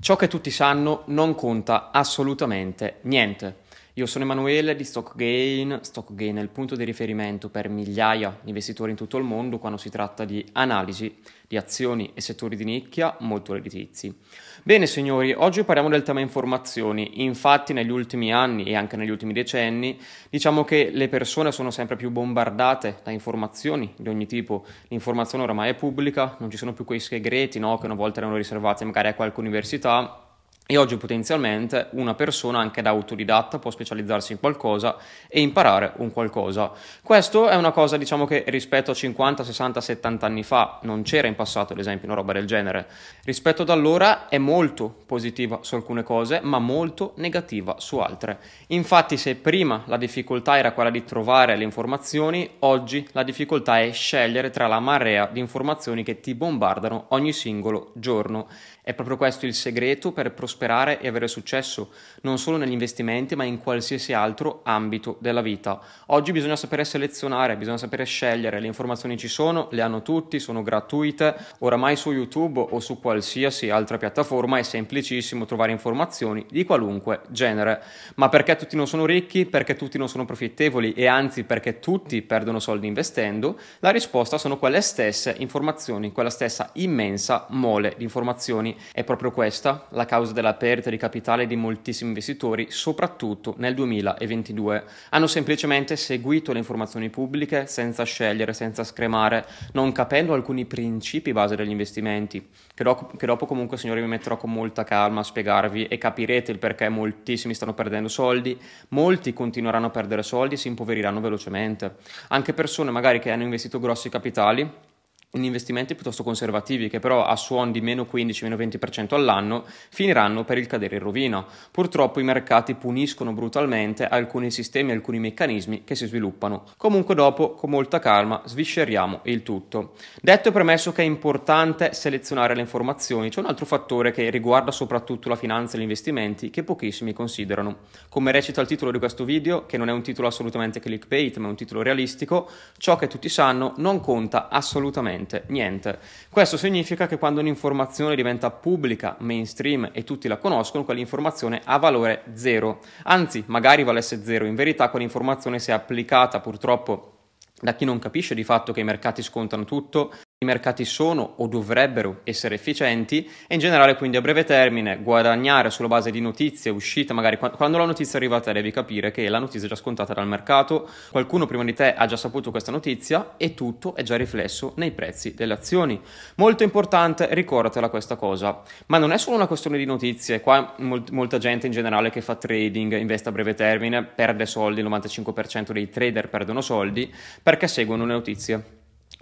Ciò che tutti sanno non conta assolutamente niente. Io sono Emanuele di StockGain. StockGain è il punto di riferimento per migliaia di investitori in tutto il mondo quando si tratta di analisi di azioni e settori di nicchia molto redditizi. Bene signori, oggi parliamo del tema informazioni. Infatti negli ultimi anni e anche negli ultimi decenni diciamo che le persone sono sempre più bombardate da informazioni di ogni tipo. L'informazione oramai è pubblica, non ci sono più quei segreti no, che una volta erano riservati magari a qualche università e oggi potenzialmente una persona anche da autodidatta può specializzarsi in qualcosa e imparare un qualcosa. Questo è una cosa diciamo che rispetto a 50, 60, 70 anni fa non c'era in passato ad esempio una roba del genere. Rispetto ad allora è molto positiva su alcune cose ma molto negativa su altre. Infatti se prima la difficoltà era quella di trovare le informazioni, oggi la difficoltà è scegliere tra la marea di informazioni che ti bombardano ogni singolo giorno. È proprio questo il segreto per prosperare e avere successo, non solo negli investimenti, ma in qualsiasi altro ambito della vita. Oggi bisogna sapere selezionare, bisogna sapere scegliere, le informazioni ci sono, le hanno tutti, sono gratuite, oramai su YouTube o su qualsiasi altra piattaforma è semplicissimo trovare informazioni di qualunque genere. Ma perché tutti non sono ricchi? Perché tutti non sono profittevoli e anzi perché tutti perdono soldi investendo? La risposta sono quelle stesse informazioni, quella stessa immensa mole di informazioni è proprio questa la causa della perdita di capitale di moltissimi investitori, soprattutto nel 2022. Hanno semplicemente seguito le informazioni pubbliche senza scegliere, senza scremare, non capendo alcuni principi base degli investimenti, che dopo, che dopo comunque, signori, mi metterò con molta calma a spiegarvi e capirete il perché moltissimi stanno perdendo soldi, molti continueranno a perdere soldi e si impoveriranno velocemente. Anche persone magari che hanno investito grossi capitali in investimenti piuttosto conservativi che però a suon di meno 15-20% all'anno finiranno per il cadere in rovina. Purtroppo i mercati puniscono brutalmente alcuni sistemi e alcuni meccanismi che si sviluppano. Comunque dopo, con molta calma, svisceriamo il tutto. Detto e premesso che è importante selezionare le informazioni, c'è un altro fattore che riguarda soprattutto la finanza e gli investimenti che pochissimi considerano. Come recita il titolo di questo video, che non è un titolo assolutamente clickbait ma è un titolo realistico, ciò che tutti sanno non conta assolutamente assolutamente niente. Questo significa che quando un'informazione diventa pubblica, mainstream e tutti la conoscono, quell'informazione ha valore zero. Anzi, magari valesse zero. In verità quell'informazione si è applicata purtroppo da chi non capisce di fatto che i mercati scontano tutto, i mercati sono o dovrebbero essere efficienti e in generale quindi a breve termine guadagnare sulla base di notizie uscite magari quando la notizia arriva a te devi capire che la notizia è già scontata dal mercato qualcuno prima di te ha già saputo questa notizia e tutto è già riflesso nei prezzi delle azioni. Molto importante ricordatela questa cosa. Ma non è solo una questione di notizie qua molt- molta gente in generale che fa trading investe a breve termine perde soldi il 95% dei trader perdono soldi perché seguono le notizie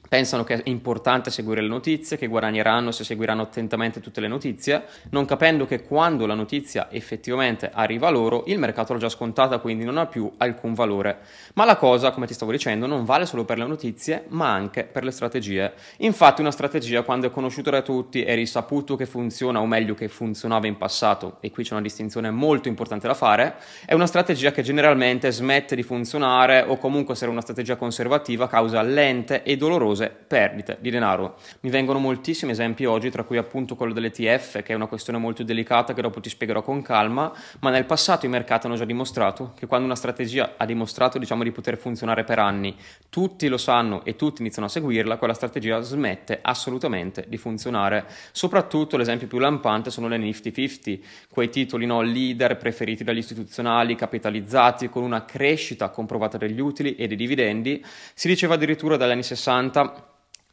Pensano che è importante seguire le notizie, che guadagneranno se seguiranno attentamente tutte le notizie, non capendo che quando la notizia effettivamente arriva loro, il mercato l'ha già scontata, quindi non ha più alcun valore. Ma la cosa, come ti stavo dicendo, non vale solo per le notizie, ma anche per le strategie. Infatti una strategia, quando è conosciuta da tutti e risaputo che funziona, o meglio che funzionava in passato, e qui c'è una distinzione molto importante da fare, è una strategia che generalmente smette di funzionare o comunque essere una strategia conservativa causa lente e dolorose costose perdite di denaro. Mi vengono moltissimi esempi oggi, tra cui appunto quello dell'ETF, che è una questione molto delicata che dopo ti spiegherò con calma, ma nel passato i mercati hanno già dimostrato che quando una strategia ha dimostrato diciamo di poter funzionare per anni, tutti lo sanno e tutti iniziano a seguirla, quella strategia smette assolutamente di funzionare. Soprattutto l'esempio più lampante sono le Nifty 50, quei titoli no, leader preferiti dagli istituzionali, capitalizzati con una crescita comprovata degli utili e dei dividendi. Si diceva addirittura dagli anni 60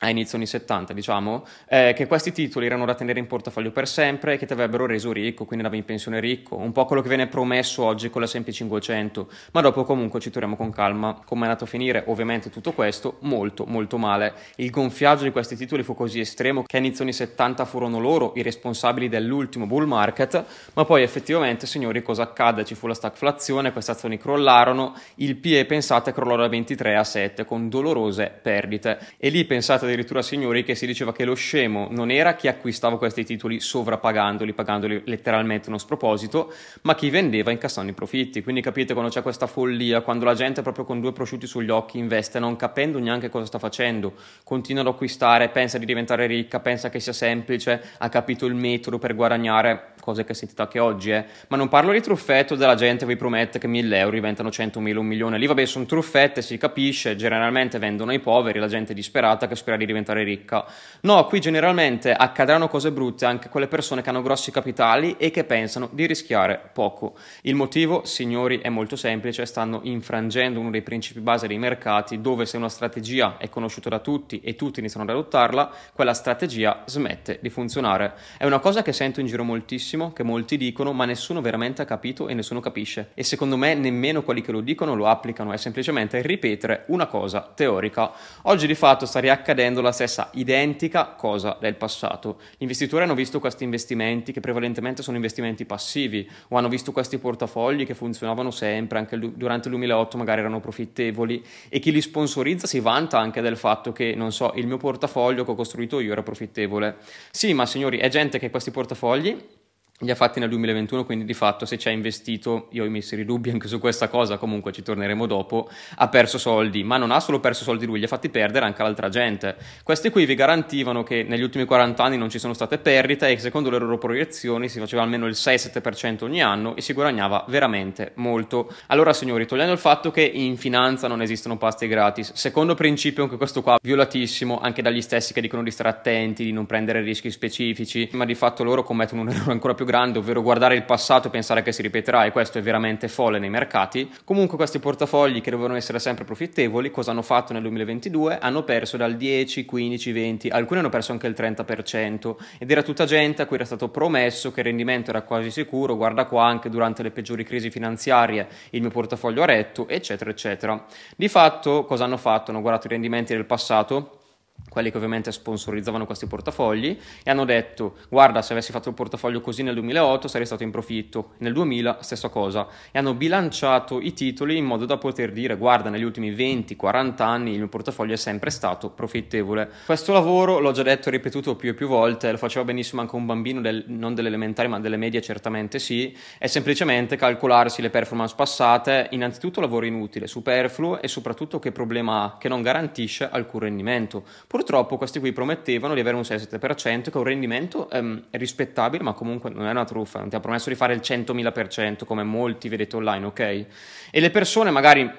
a inizio anni 70, diciamo, eh, che questi titoli erano da tenere in portafoglio per sempre e che ti avrebbero reso ricco, quindi andavi in pensione ricco, un po' quello che viene promesso oggi con la S&P 500, ma dopo comunque ci torniamo con calma. Come è andato a finire, ovviamente tutto questo molto molto male. Il gonfiaggio di questi titoli fu così estremo che a inizio anni 70 furono loro i responsabili dell'ultimo bull market, ma poi effettivamente, signori, cosa accadde? Ci fu la stagflazione, queste azioni crollarono, il PE pensate crollò da 23 a 7 con dolorose perdite. E lì pensate addirittura signori che si diceva che lo scemo non era chi acquistava questi titoli sovrappagandoli, pagandoli letteralmente uno sproposito, ma chi vendeva incassando i profitti. Quindi capite quando c'è questa follia, quando la gente proprio con due prosciutti sugli occhi investe non capendo neanche cosa sta facendo, continua ad acquistare, pensa di diventare ricca, pensa che sia semplice, ha capito il metodo per guadagnare cose che sentite anche oggi, eh. ma non parlo di truffetto della gente vi promette che 1000 euro diventano 100.000, un milione, lì vabbè sono truffette, si capisce, generalmente vendono ai poveri, la gente disperata che spera di diventare ricca. No, qui generalmente accadranno cose brutte anche a quelle persone che hanno grossi capitali e che pensano di rischiare poco. Il motivo, signori, è molto semplice, stanno infrangendo uno dei principi base dei mercati dove se una strategia è conosciuta da tutti e tutti iniziano ad adottarla, quella strategia smette di funzionare. È una cosa che sento in giro moltissimo, che molti dicono, ma nessuno veramente ha capito e nessuno capisce. E secondo me nemmeno quelli che lo dicono lo applicano, è semplicemente ripetere una cosa teorica. Oggi di fatto sta riaccadendo la stessa identica cosa del passato. Gli investitori hanno visto questi investimenti che prevalentemente sono investimenti passivi o hanno visto questi portafogli che funzionavano sempre, anche durante il 2008 magari erano profittevoli e chi li sponsorizza si vanta anche del fatto che, non so, il mio portafoglio che ho costruito io era profittevole. Sì, ma signori, è gente che questi portafogli li ha fatti nel 2021, quindi di fatto se ci ha investito, io ho i dubbi anche su questa cosa, comunque ci torneremo dopo, ha perso soldi, ma non ha solo perso soldi lui, li ha fatti perdere anche l'altra gente. Questi qui vi garantivano che negli ultimi 40 anni non ci sono state perdite e secondo le loro proiezioni si faceva almeno il 6-7% ogni anno e si guadagnava veramente molto. Allora signori, togliendo il fatto che in finanza non esistono pasti gratis, secondo principio anche questo qua violatissimo anche dagli stessi che dicono di stare attenti, di non prendere rischi specifici, ma di fatto loro commettono un errore ancora più grande grande, ovvero guardare il passato e pensare che si ripeterà e questo è veramente folle nei mercati. Comunque questi portafogli che dovevano essere sempre profittevoli, cosa hanno fatto nel 2022? Hanno perso dal 10, 15, 20, alcuni hanno perso anche il 30% ed era tutta gente a cui era stato promesso che il rendimento era quasi sicuro, guarda qua anche durante le peggiori crisi finanziarie il mio portafoglio ha retto, eccetera, eccetera. Di fatto cosa hanno fatto? Hanno guardato i rendimenti del passato quelli che ovviamente sponsorizzavano questi portafogli e hanno detto guarda se avessi fatto il portafoglio così nel 2008 sarei stato in profitto. Nel 2000 stessa cosa. E hanno bilanciato i titoli in modo da poter dire guarda negli ultimi 20-40 anni il mio portafoglio è sempre stato profittevole. Questo lavoro l'ho già detto e ripetuto più e più volte lo faceva benissimo anche un bambino del, non delle elementari ma delle medie certamente sì è semplicemente calcolarsi le performance passate innanzitutto lavoro inutile superfluo e soprattutto che problema ha? Che non garantisce alcun rendimento Purtroppo questi qui promettevano di avere un 6-7%, che è un rendimento ehm, rispettabile, ma comunque non è una truffa, non ti ha promesso di fare il 100.000% come molti vedete online, ok? E le persone magari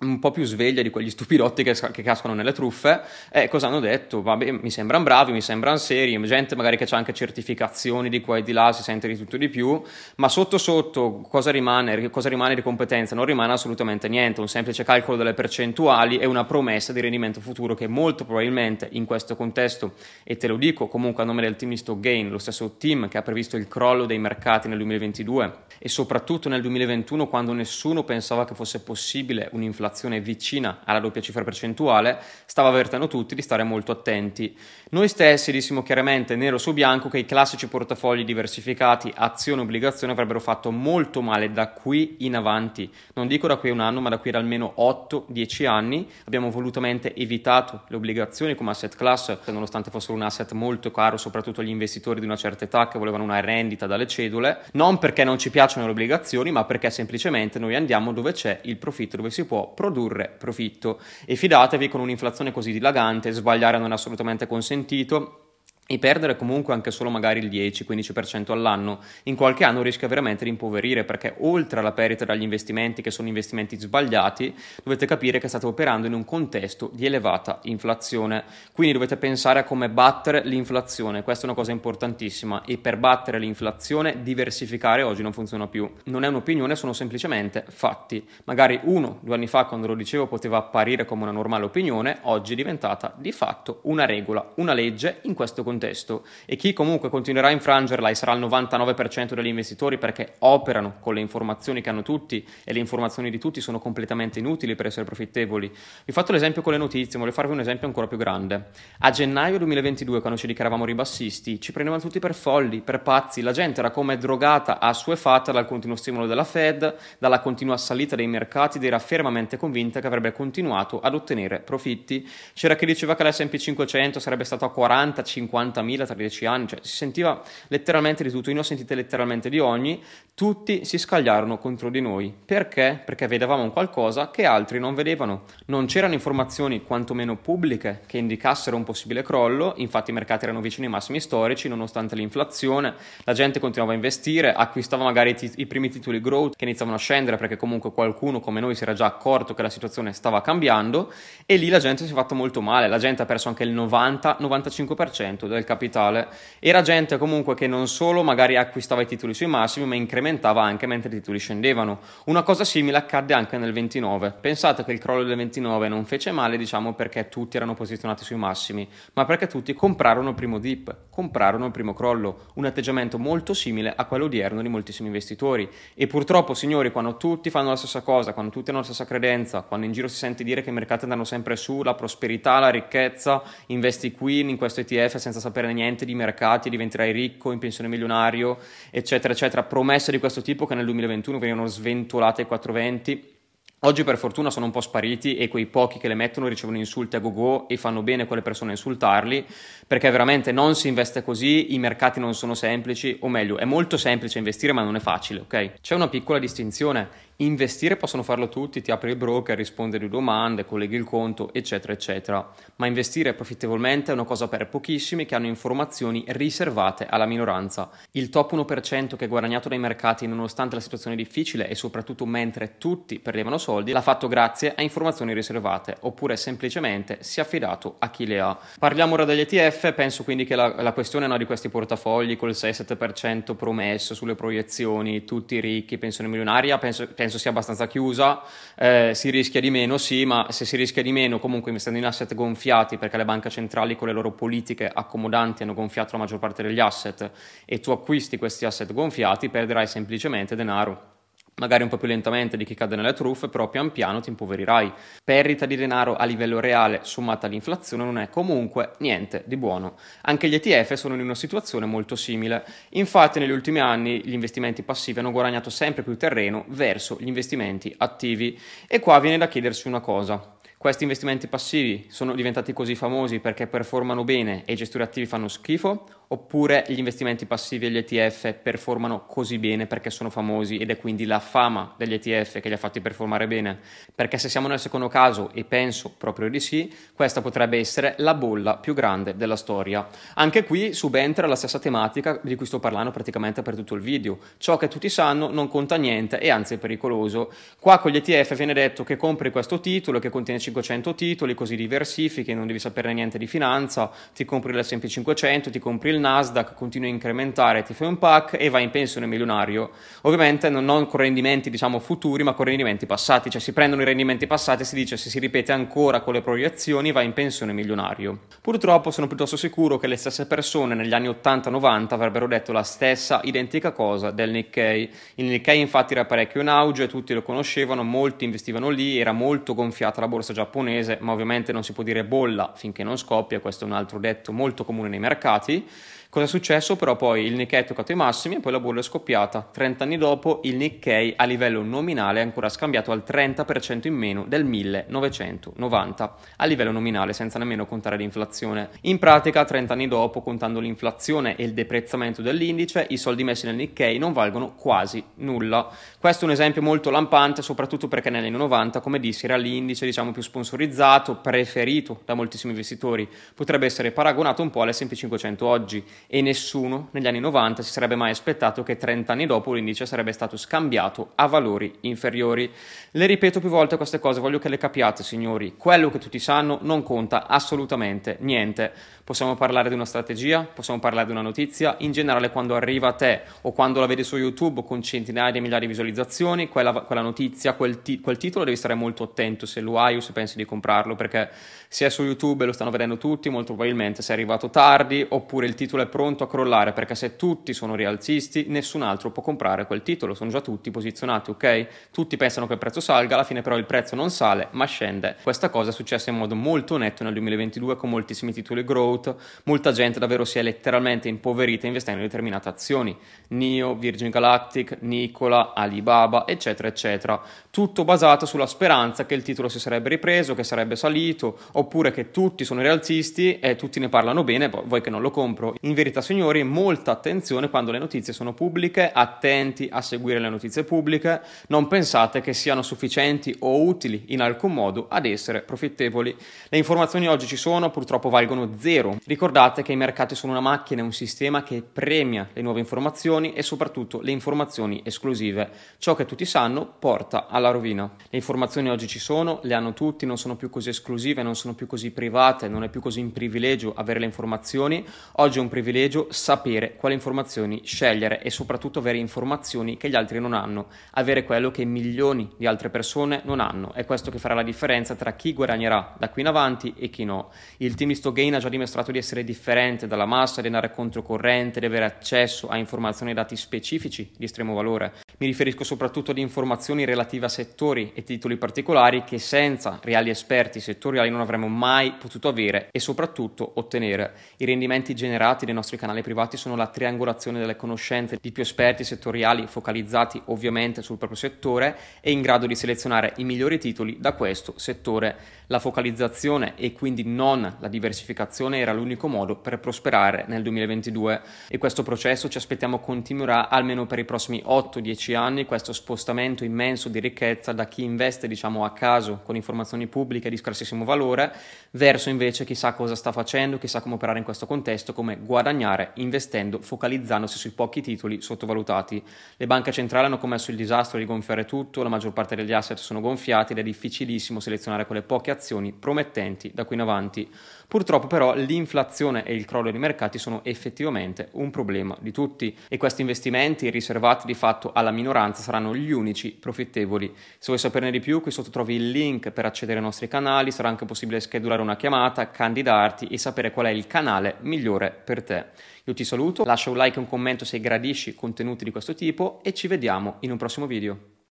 un po' più sveglia di quegli stupidotti che, che cascano nelle truffe, e cosa hanno detto? Vabbè, mi sembrano bravi, mi sembrano seri, gente magari che ha anche certificazioni di qua e di là, si sente di tutto e di più, ma sotto sotto cosa rimane, cosa rimane di competenza? Non rimane assolutamente niente, un semplice calcolo delle percentuali e una promessa di rendimento futuro che molto probabilmente in questo contesto, e te lo dico comunque a nome del team di Stock Gain, lo stesso team che ha previsto il crollo dei mercati nel 2022 e soprattutto nel 2021 quando nessuno pensava che fosse possibile un'inflazione un'inflazione vicina alla doppia cifra percentuale, stava avvertendo tutti di stare molto attenti. Noi stessi dissimo chiaramente nero su bianco che i classici portafogli diversificati azione e obbligazione avrebbero fatto molto male da qui in avanti. Non dico da qui a un anno, ma da qui ad almeno 8-10 anni. Abbiamo volutamente evitato le obbligazioni come asset class, nonostante fossero un asset molto caro, soprattutto agli investitori di una certa età che volevano una rendita dalle cedole, non perché non ci piacciono le obbligazioni, ma perché semplicemente noi andiamo dove c'è il profitto, dove si può produrre profitto. E fidatevi con un'inflazione così dilagante, sbagliare non è assolutamente consentito e perdere comunque anche solo magari il 10-15% all'anno, in qualche anno rischia veramente di impoverire perché oltre alla perdita dagli investimenti che sono investimenti sbagliati, dovete capire che state operando in un contesto di elevata inflazione, quindi dovete pensare a come battere l'inflazione, questa è una cosa importantissima. E per battere l'inflazione diversificare oggi non funziona più, non è un'opinione, sono semplicemente fatti, magari uno, due anni fa quando lo dicevo poteva apparire come una normale opinione, oggi è diventata di fatto una regola, una legge in questo contesto contesto e chi comunque continuerà a infrangerla e sarà il 99% degli investitori perché operano con le informazioni che hanno tutti e le informazioni di tutti sono completamente inutili per essere profittevoli. Vi ho fatto l'esempio con le notizie, voglio farvi un esempio ancora più grande. A gennaio 2022, quando ci dichiaravamo ribassisti, ci prendevano tutti per folli, per pazzi, la gente era come drogata, assuefatta dal continuo stimolo della Fed, dalla continua salita dei mercati ed era fermamente convinta che avrebbe continuato ad ottenere profitti. C'era chi diceva che l'S&P 500 sarebbe stato a 40-50 50.000 tra 10 anni, cioè si sentiva letteralmente di tutto, io ne ho sentite letteralmente di ogni, tutti si scagliarono contro di noi. Perché? Perché vedevamo qualcosa che altri non vedevano. Non c'erano informazioni quantomeno pubbliche che indicassero un possibile crollo, infatti i mercati erano vicini ai massimi storici nonostante l'inflazione, la gente continuava a investire, acquistava magari i, tit- i primi titoli growth che iniziavano a scendere perché comunque qualcuno come noi si era già accorto che la situazione stava cambiando e lì la gente si è fatta molto male, la gente ha perso anche il 90-95% del capitale. Era gente comunque che non solo magari acquistava i titoli sui massimi ma incrementava anche mentre i titoli scendevano. Una cosa simile accadde anche nel 29. Pensate che il crollo del 29 non fece male, diciamo, perché tutti erano posizionati sui massimi, ma perché tutti comprarono il primo dip, comprarono il primo crollo, un atteggiamento molto simile a quello odierno di moltissimi investitori. E purtroppo, signori, quando tutti fanno la stessa cosa, quando tutti hanno la stessa credenza, quando in giro si sente dire che i mercati andranno sempre su, la prosperità, la ricchezza, investi qui in questo ETF senza sapere niente di mercati, diventerai ricco, in pensione milionario, eccetera, eccetera, promesse di questo tipo che nel 2021 venivano sventolate ai 420. Oggi per fortuna sono un po' spariti e quei pochi che le mettono ricevono insulti a go-go e fanno bene quelle persone a insultarli perché veramente non si investe così, i mercati non sono semplici, o meglio, è molto semplice investire ma non è facile, ok? C'è una piccola distinzione Investire possono farlo tutti, ti apri il broker, rispondi alle domande, colleghi il conto, eccetera, eccetera. Ma investire profittevolmente è una cosa per pochissimi che hanno informazioni riservate alla minoranza. Il top 1% che è guadagnato dai mercati nonostante la situazione difficile e soprattutto mentre tutti perdevano soldi, l'ha fatto grazie a informazioni riservate, oppure semplicemente si è affidato a chi le ha. Parliamo ora degli ETF, penso quindi che la, la questione no, di questi portafogli col 6-7% promesso sulle proiezioni, tutti ricchi, pensione milionaria, penso, penso penso sia abbastanza chiusa, eh, si rischia di meno sì, ma se si rischia di meno comunque investendo in asset gonfiati perché le banche centrali con le loro politiche accomodanti hanno gonfiato la maggior parte degli asset e tu acquisti questi asset gonfiati perderai semplicemente denaro magari un po' più lentamente di chi cade nelle truffe, però pian piano ti impoverirai. Perdita di denaro a livello reale sommata all'inflazione non è comunque niente di buono. Anche gli ETF sono in una situazione molto simile. Infatti negli ultimi anni gli investimenti passivi hanno guadagnato sempre più terreno verso gli investimenti attivi e qua viene da chiedersi una cosa. Questi investimenti passivi sono diventati così famosi perché performano bene e i gestori attivi fanno schifo oppure gli investimenti passivi e gli ETF performano così bene perché sono famosi ed è quindi la fama degli ETF che li ha fatti performare bene. Perché se siamo nel secondo caso, e penso proprio di sì, questa potrebbe essere la bolla più grande della storia. Anche qui subentra la stessa tematica di cui sto parlando praticamente per tutto il video. Ciò che tutti sanno non conta niente e anzi è pericoloso. Qua con gli ETF viene detto che compri questo titolo che contiene 500 titoli, così diversifichi, non devi sapere niente di finanza, ti compri l'S&P 500, ti compri il Nasdaq continua a incrementare, ti fai un pack e vai in pensione milionario. Ovviamente non, non con rendimenti diciamo futuri, ma con rendimenti passati, cioè si prendono i rendimenti passati e si dice se si ripete ancora con le proiezioni vai in pensione milionario. Purtroppo sono piuttosto sicuro che le stesse persone negli anni 80-90 avrebbero detto la stessa identica cosa del Nikkei. Il Nikkei infatti era parecchio in auge, tutti lo conoscevano, molti investivano lì, era molto gonfiata la borsa giapponese, ma ovviamente non si può dire bolla finché non scoppia, questo è un altro detto molto comune nei mercati. Cosa è successo? Però poi il Nikkei ha toccato i massimi e poi la bolla è scoppiata. 30 anni dopo il Nikkei a livello nominale è ancora scambiato al 30% in meno del 1990 a livello nominale senza nemmeno contare l'inflazione. In pratica 30 anni dopo contando l'inflazione e il deprezzamento dell'indice i soldi messi nel Nikkei non valgono quasi nulla. Questo è un esempio molto lampante soprattutto perché negli anni 90 come dissi era l'indice diciamo più sponsorizzato, preferito da moltissimi investitori. Potrebbe essere paragonato un po' all'S&P 500 oggi e nessuno negli anni 90 si sarebbe mai aspettato che 30 anni dopo l'indice sarebbe stato scambiato a valori inferiori. Le ripeto più volte queste cose, voglio che le capiate signori, quello che tutti sanno non conta assolutamente niente. Possiamo parlare di una strategia, possiamo parlare di una notizia, in generale quando arriva a te o quando la vedi su YouTube con centinaia di migliaia di visualizzazioni, quella, quella notizia, quel, ti, quel titolo devi stare molto attento se lo hai o se pensi di comprarlo perché se è su YouTube e lo stanno vedendo tutti molto probabilmente sei arrivato tardi oppure il titolo è pronto a crollare perché se tutti sono rialzisti nessun altro può comprare quel titolo, sono già tutti posizionati, ok? Tutti pensano che il prezzo salga, alla fine però il prezzo non sale ma scende. Questa cosa è successa in modo molto netto nel 2022 con moltissimi titoli growth, molta gente davvero si è letteralmente impoverita investendo in determinate azioni, NIO, Virgin Galactic, Nicola, Alibaba, eccetera, eccetera. Tutto basato sulla speranza che il titolo si sarebbe ripreso, che sarebbe salito, oppure che tutti sono realzisti e tutti ne parlano bene, vuoi che non lo compro. In verità, signori, molta attenzione quando le notizie sono pubbliche, attenti a seguire le notizie pubbliche, non pensate che siano sufficienti o utili in alcun modo ad essere profittevoli. Le informazioni oggi ci sono, purtroppo valgono zero. Ricordate che i mercati sono una macchina, un sistema che premia le nuove informazioni e soprattutto le informazioni esclusive. Ciò che tutti sanno porta alla rovina. Le informazioni oggi ci sono, le hanno tutti, non sono più così esclusive, non sono più così private, non è più così un privilegio avere le informazioni. Oggi è un privilegio sapere quali informazioni scegliere e soprattutto avere informazioni che gli altri non hanno, avere quello che milioni di altre persone non hanno. È questo che farà la differenza tra chi guadagnerà da qui in avanti e chi no. Il team di Stogain ha già dimostrato di essere differente dalla massa, di andare controcorrente, di avere accesso a informazioni e dati specifici di estremo valore. Mi riferisco soprattutto ad informazioni relative a settori e titoli particolari che senza reali esperti settoriali non avremmo mai potuto avere e soprattutto ottenere. I rendimenti generati dai nostri canali privati sono la triangolazione delle conoscenze di più esperti settoriali focalizzati ovviamente sul proprio settore e in grado di selezionare i migliori titoli da questo settore. La focalizzazione e quindi non la diversificazione era l'unico modo per prosperare nel 2022 e questo processo ci aspettiamo continuerà almeno per i prossimi 8-10 anni, questo spostamento immenso di ricchezza da chi investe diciamo a caso con informazioni pubbliche di scarsissimo valore verso invece chi sa cosa sta facendo, chi sa come operare in questo contesto, come guadagnare investendo, focalizzandosi sui pochi titoli sottovalutati. Le banche centrali hanno commesso il disastro di gonfiare tutto, la maggior parte degli asset sono gonfiati ed è difficilissimo selezionare quelle poche azioni promettenti da qui in avanti. Purtroppo però l'inflazione e il crollo dei mercati sono effettivamente un problema di tutti e questi investimenti riservati di fatto alla minoranza saranno gli unici profittevoli. Se vuoi saperne di più, qui sotto trovi il link per accedere ai nostri canali, sarà anche possibile schedulare una chiamata, candidarti e sapere qual è il canale migliore per te. Io ti saluto, lascia un like e un commento se gradisci contenuti di questo tipo e ci vediamo in un prossimo video.